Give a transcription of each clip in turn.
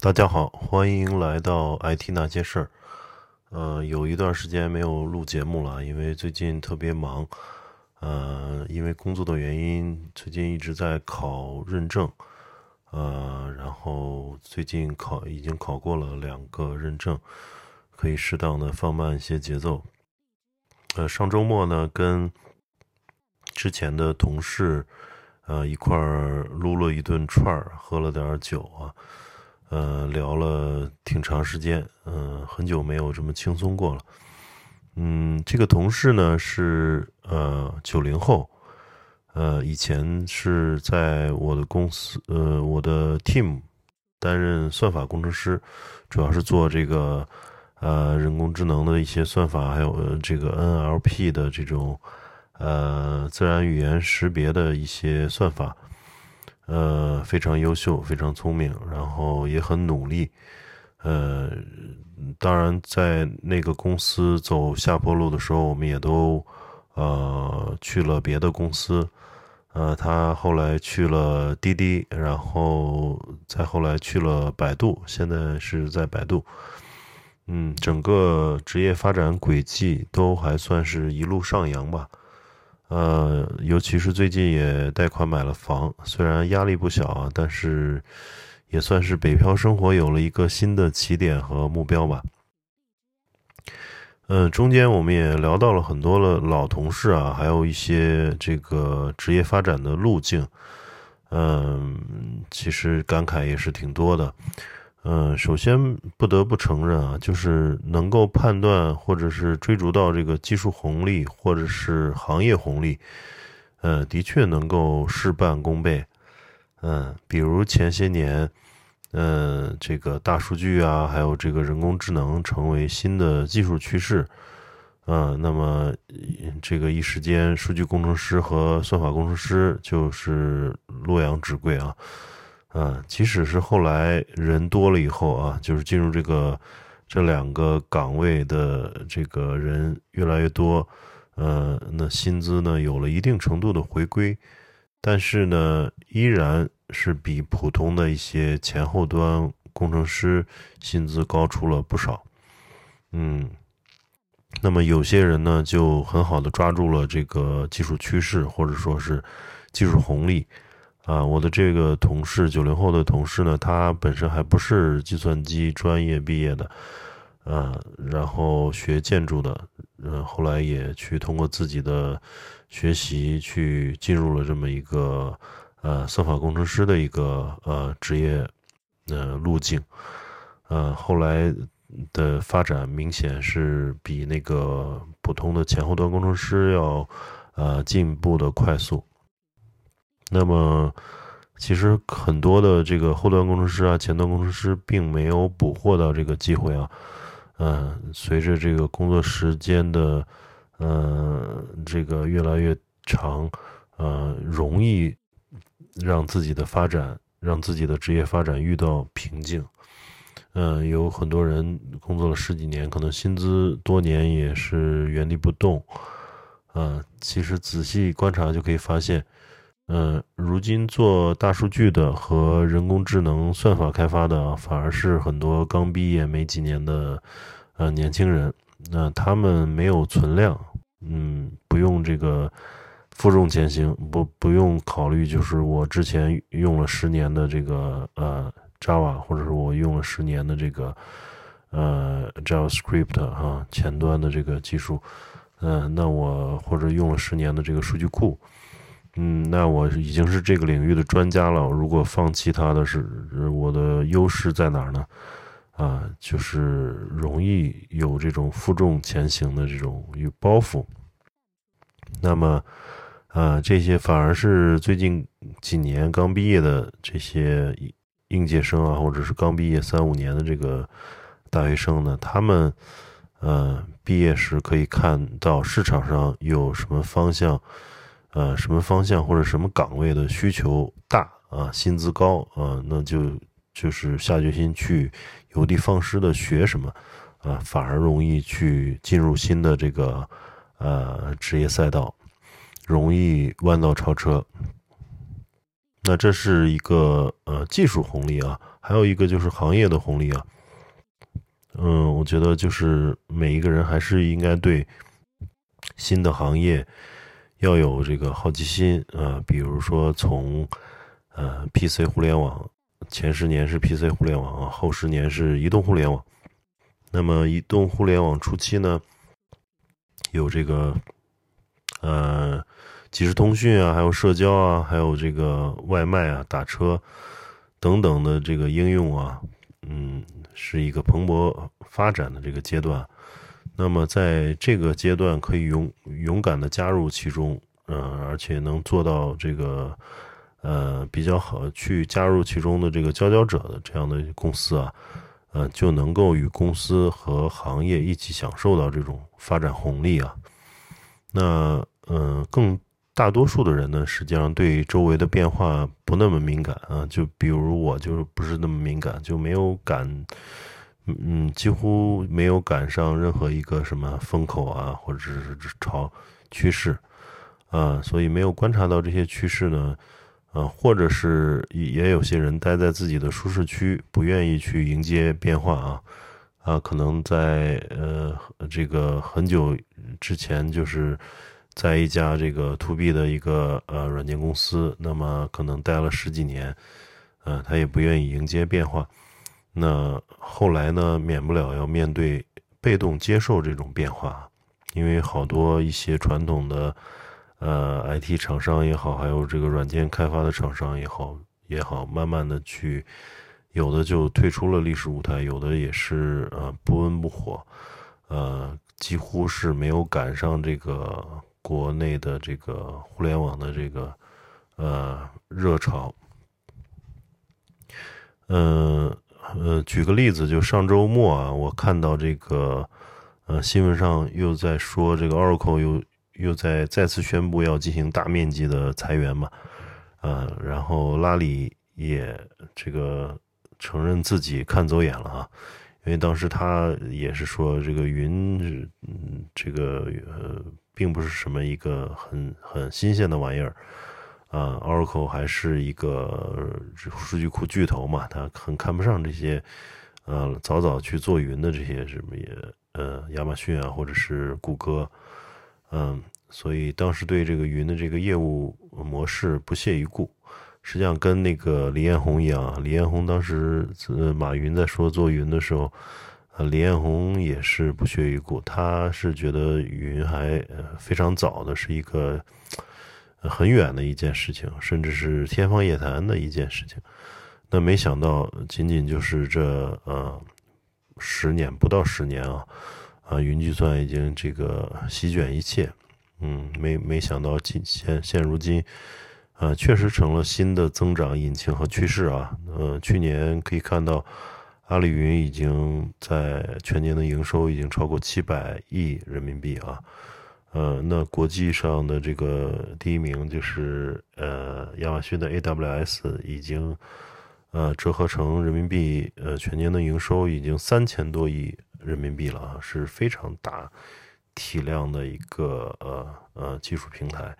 大家好，欢迎来到 IT 那些事儿。呃，有一段时间没有录节目了，因为最近特别忙。呃，因为工作的原因，最近一直在考认证。呃，然后最近考已经考过了两个认证，可以适当的放慢一些节奏。呃，上周末呢，跟之前的同事呃一块儿撸了一顿串儿，喝了点酒啊。呃，聊了挺长时间，嗯，很久没有这么轻松过了。嗯，这个同事呢是呃九零后，呃，以前是在我的公司，呃，我的 team 担任算法工程师，主要是做这个呃人工智能的一些算法，还有这个 NLP 的这种呃自然语言识别的一些算法。呃，非常优秀，非常聪明，然后也很努力。呃，当然，在那个公司走下坡路的时候，我们也都呃去了别的公司。呃，他后来去了滴滴，然后再后来去了百度，现在是在百度。嗯，整个职业发展轨迹都还算是一路上扬吧。呃，尤其是最近也贷款买了房，虽然压力不小啊，但是也算是北漂生活有了一个新的起点和目标吧。嗯，中间我们也聊到了很多的老同事啊，还有一些这个职业发展的路径。嗯，其实感慨也是挺多的。嗯，首先不得不承认啊，就是能够判断或者是追逐到这个技术红利或者是行业红利，呃，的确能够事半功倍。嗯，比如前些年，嗯，这个大数据啊，还有这个人工智能成为新的技术趋势，嗯，那么这个一时间，数据工程师和算法工程师就是洛阳纸贵啊。啊，即使是后来人多了以后啊，就是进入这个这两个岗位的这个人越来越多，呃，那薪资呢有了一定程度的回归，但是呢，依然是比普通的一些前后端工程师薪资高出了不少。嗯，那么有些人呢就很好的抓住了这个技术趋势，或者说是技术红利。啊，我的这个同事，九零后的同事呢，他本身还不是计算机专业毕业的，啊，然后学建筑的，嗯，后来也去通过自己的学习去进入了这么一个呃算法工程师的一个呃职业呃路径，呃，后来的发展明显是比那个普通的前后端工程师要呃进步的快速。那么，其实很多的这个后端工程师啊、前端工程师并没有捕获到这个机会啊。嗯，随着这个工作时间的，嗯，这个越来越长，呃，容易让自己的发展、让自己的职业发展遇到瓶颈。嗯，有很多人工作了十几年，可能薪资多年也是原地不动。啊，其实仔细观察就可以发现。嗯，如今做大数据的和人工智能算法开发的，反而是很多刚毕业没几年的呃年轻人。那他们没有存量，嗯，不用这个负重前行，不不用考虑，就是我之前用了十年的这个呃 Java，或者是我用了十年的这个呃 JavaScript 啊前端的这个技术，嗯，那我或者用了十年的这个数据库。嗯，那我已经是这个领域的专家了。如果放弃它的是我的优势在哪儿呢？啊，就是容易有这种负重前行的这种有包袱。那么，啊，这些反而是最近几年刚毕业的这些应届生啊，或者是刚毕业三五年的这个大学生呢，他们，呃，毕业时可以看到市场上有什么方向。呃，什么方向或者什么岗位的需求大啊，薪资高啊，那就就是下决心去有的放矢的学什么啊，反而容易去进入新的这个呃职业赛道，容易弯道超车。那这是一个呃技术红利啊，还有一个就是行业的红利啊。嗯，我觉得就是每一个人还是应该对新的行业要有这个好奇心啊。比如说从呃 PC 互联网，前十年是 PC 互联网啊，后十年是移动互联网。那么移动互联网初期呢，有这个呃即时通讯啊，还有社交啊，还有这个外卖啊、打车等等的这个应用啊，嗯。是一个蓬勃发展的这个阶段，那么在这个阶段可以勇勇敢的加入其中，嗯，而且能做到这个呃比较好去加入其中的这个佼佼者的这样的公司啊，呃，就能够与公司和行业一起享受到这种发展红利啊。那嗯，更。大多数的人呢，实际上对周围的变化不那么敏感啊。就比如我，就是不是那么敏感，就没有赶，嗯，几乎没有赶上任何一个什么风口啊，或者是潮趋势啊，所以没有观察到这些趋势呢。啊，或者是也有些人待在自己的舒适区，不愿意去迎接变化啊。啊，可能在呃这个很久之前就是。在一家这个 to B 的一个呃软件公司，那么可能待了十几年，呃，他也不愿意迎接变化。那后来呢，免不了要面对被动接受这种变化，因为好多一些传统的呃 IT 厂商也好，还有这个软件开发的厂商也好也好，慢慢的去有的就退出了历史舞台，有的也是呃不温不火，呃，几乎是没有赶上这个。国内的这个互联网的这个呃热潮，嗯，呃举个例子，就上周末啊，我看到这个呃新闻上又在说，这个 Oracle 又又在再次宣布要进行大面积的裁员嘛，呃，然后拉里也这个承认自己看走眼了啊，因为当时他也是说这个云，嗯，这个呃。并不是什么一个很很新鲜的玩意儿，啊，Oracle 还是一个数据库巨头嘛，他很看不上这些，呃，早早去做云的这些什么也，呃，亚马逊啊，或者是谷歌，嗯，所以当时对这个云的这个业务模式不屑一顾，实际上跟那个李彦宏一样，李彦宏当时呃马云在说做云的时候。呃，李彦宏也是不屑一顾，他是觉得云还非常早的，是一个很远的一件事情，甚至是天方夜谭的一件事情。那没想到，仅仅就是这呃十年不到十年啊，啊，云计算已经这个席卷一切。嗯，没没想到今现现如今，啊，确实成了新的增长引擎和趋势啊。呃，去年可以看到。阿里云已经在全年的营收已经超过七百亿人民币啊，呃，那国际上的这个第一名就是呃亚马逊的 AWS 已经呃折合成人民币呃全年的营收已经三千多亿人民币了啊，是非常大体量的一个呃呃技术平台，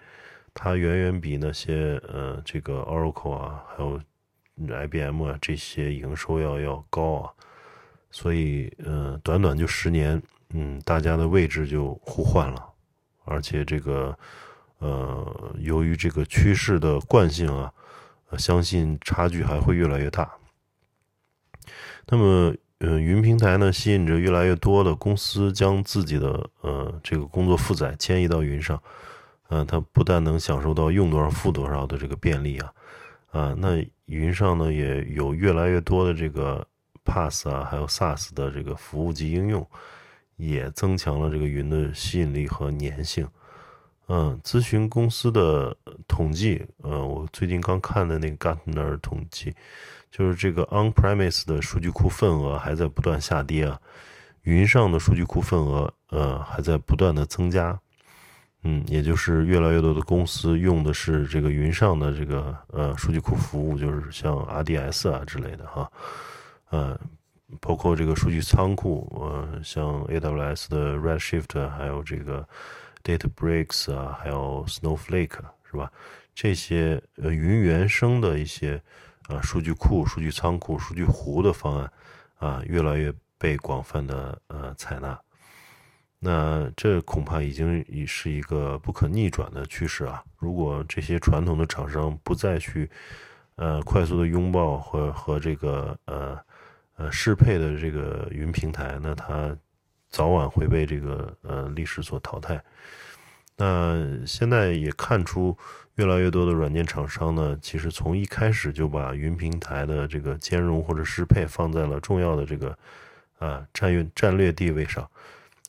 它远远比那些呃这个 Oracle 啊还有。IBM 啊，这些营收要要高啊，所以呃，短短就十年，嗯，大家的位置就互换了，而且这个呃，由于这个趋势的惯性啊，相信差距还会越来越大。那么，呃，云平台呢，吸引着越来越多的公司将自己的呃这个工作负载迁移到云上，嗯，它不但能享受到用多少付多少的这个便利啊。啊，那云上呢也有越来越多的这个 PaaS 啊，还有 SaaS 的这个服务及应用，也增强了这个云的吸引力和粘性。嗯，咨询公司的统计，呃，我最近刚看的那个 Gartner 统计，就是这个 On-premise 的数据库份额还在不断下跌啊，云上的数据库份额，呃，还在不断的增加。嗯，也就是越来越多的公司用的是这个云上的这个呃数据库服务，就是像 RDS 啊之类的哈，呃，包括这个数据仓库，呃，像 AWS 的 Redshift，还有这个 DataBricks 啊，还有 Snowflake 是吧？这些呃云原生的一些啊数据库、数据仓库、数据湖的方案啊，越来越被广泛的呃采纳。那这恐怕已经已是一个不可逆转的趋势啊！如果这些传统的厂商不再去呃快速的拥抱和和这个呃呃适配的这个云平台，那它早晚会被这个呃历史所淘汰。那现在也看出越来越多的软件厂商呢，其实从一开始就把云平台的这个兼容或者适配放在了重要的这个啊战略战略地位上。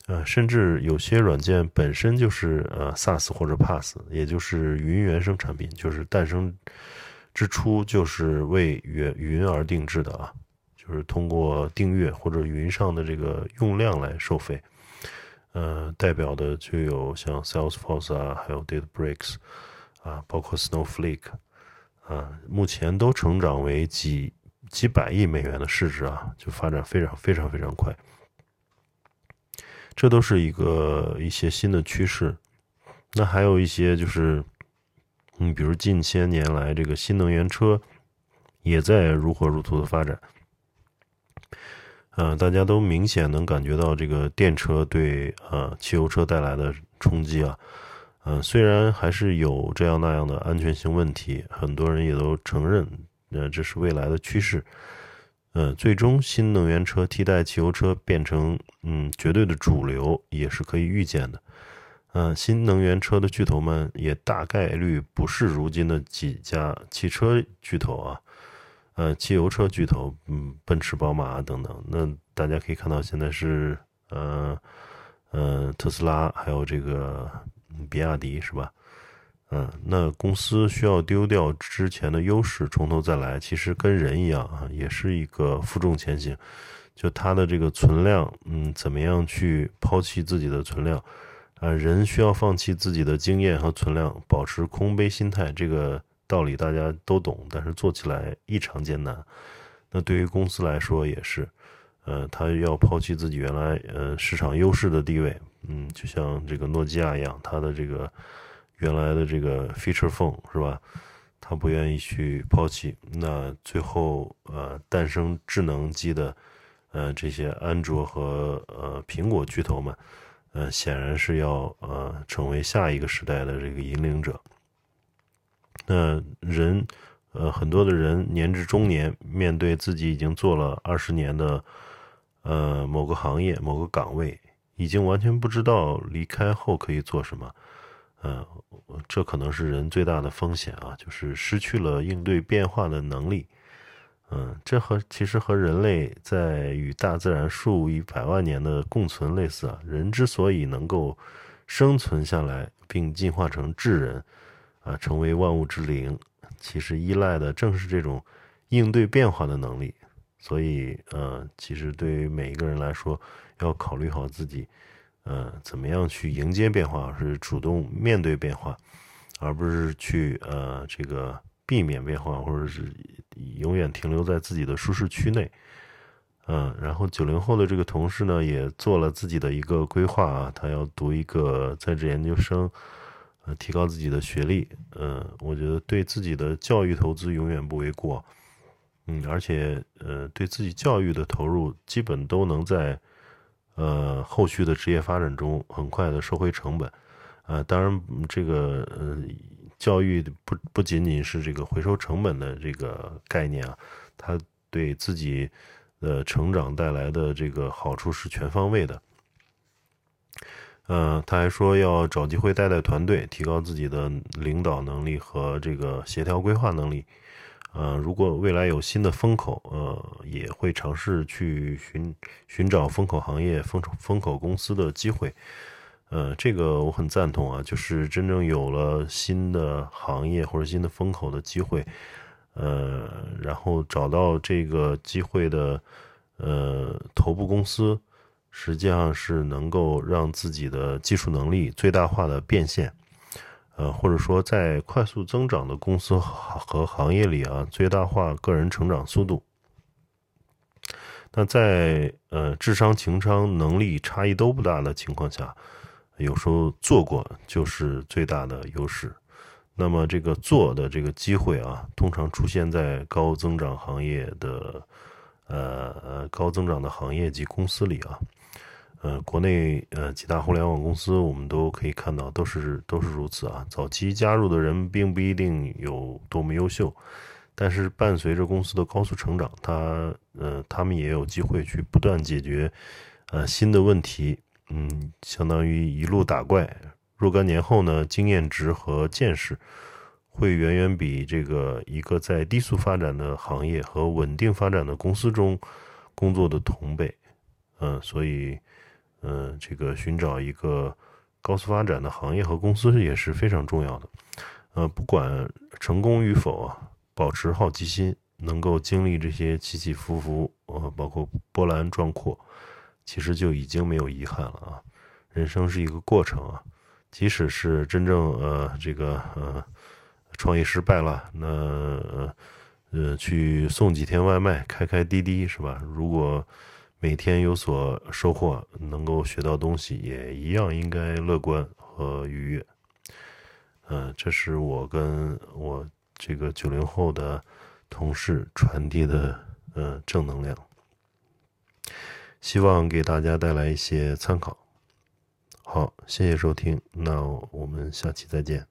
呃，甚至有些软件本身就是呃 SaaS 或者 PaaS，也就是云原生产品，就是诞生之初就是为云云而定制的啊，就是通过订阅或者云上的这个用量来收费。呃，代表的就有像 Salesforce 啊，还有 DataBricks 啊，包括 Snowflake 啊，目前都成长为几几百亿美元的市值啊，就发展非常非常非常快。这都是一个一些新的趋势，那还有一些就是，嗯，比如近些年来这个新能源车也在如火如荼的发展，嗯，大家都明显能感觉到这个电车对呃汽油车带来的冲击啊，嗯，虽然还是有这样那样的安全性问题，很多人也都承认，呃，这是未来的趋势。呃，最终新能源车替代汽油车变成嗯绝对的主流，也是可以预见的。嗯，新能源车的巨头们也大概率不是如今的几家汽车巨头啊，呃，汽油车巨头，嗯，奔驰、宝马等等。那大家可以看到，现在是呃呃特斯拉，还有这个比亚迪，是吧？嗯，那公司需要丢掉之前的优势，从头再来，其实跟人一样啊，也是一个负重前行。就它的这个存量，嗯，怎么样去抛弃自己的存量？啊，人需要放弃自己的经验和存量，保持空杯心态。这个道理大家都懂，但是做起来异常艰难。那对于公司来说也是，呃，他要抛弃自己原来呃市场优势的地位，嗯，就像这个诺基亚一样，它的这个。原来的这个 feature phone 是吧？他不愿意去抛弃，那最后呃诞生智能机的呃这些安卓和呃苹果巨头们，呃显然是要呃成为下一个时代的这个引领者。那人呃很多的人年至中年，面对自己已经做了二十年的呃某个行业某个岗位，已经完全不知道离开后可以做什么。嗯，这可能是人最大的风险啊，就是失去了应对变化的能力。嗯，这和其实和人类在与大自然数以百万年的共存类似啊。人之所以能够生存下来并进化成智人，啊，成为万物之灵，其实依赖的正是这种应对变化的能力。所以，呃，其实对于每一个人来说，要考虑好自己。呃，怎么样去迎接变化？是主动面对变化，而不是去呃这个避免变化，或者是永远停留在自己的舒适区内。嗯，然后九零后的这个同事呢，也做了自己的一个规划啊，他要读一个在职研究生，呃，提高自己的学历。嗯，我觉得对自己的教育投资永远不为过。嗯，而且呃，对自己教育的投入，基本都能在。呃，后续的职业发展中很快的收回成本，呃，当然这个呃教育不不仅仅是这个回收成本的这个概念啊，它对自己的成长带来的这个好处是全方位的。嗯，他还说要找机会带带团队，提高自己的领导能力和这个协调规划能力。呃，如果未来有新的风口，呃，也会尝试去寻寻找风口行业、风风口公司的机会。呃，这个我很赞同啊，就是真正有了新的行业或者新的风口的机会，呃，然后找到这个机会的呃头部公司，实际上是能够让自己的技术能力最大化的变现。呃，或者说在快速增长的公司和行业里啊，最大化个人成长速度。那在呃智商、情商、能力差异都不大的情况下，有时候做过就是最大的优势。那么这个做的这个机会啊，通常出现在高增长行业的呃高增长的行业及公司里啊。呃，国内呃几大互联网公司，我们都可以看到，都是都是如此啊。早期加入的人并不一定有多么优秀，但是伴随着公司的高速成长，他呃他们也有机会去不断解决呃新的问题，嗯，相当于一路打怪。若干年后呢，经验值和见识会远远比这个一个在低速发展的行业和稳定发展的公司中工作的同辈，嗯，所以。嗯，这个寻找一个高速发展的行业和公司也是非常重要的。呃，不管成功与否啊，保持好奇心，能够经历这些起起伏伏，呃，包括波澜壮阔，其实就已经没有遗憾了啊。人生是一个过程啊，即使是真正呃这个呃创业失败了，那呃去送几天外卖，开开滴滴是吧？如果每天有所收获，能够学到东西，也一样应该乐观和愉悦。嗯，这是我跟我这个九零后的同事传递的呃正能量，希望给大家带来一些参考。好，谢谢收听，那我们下期再见。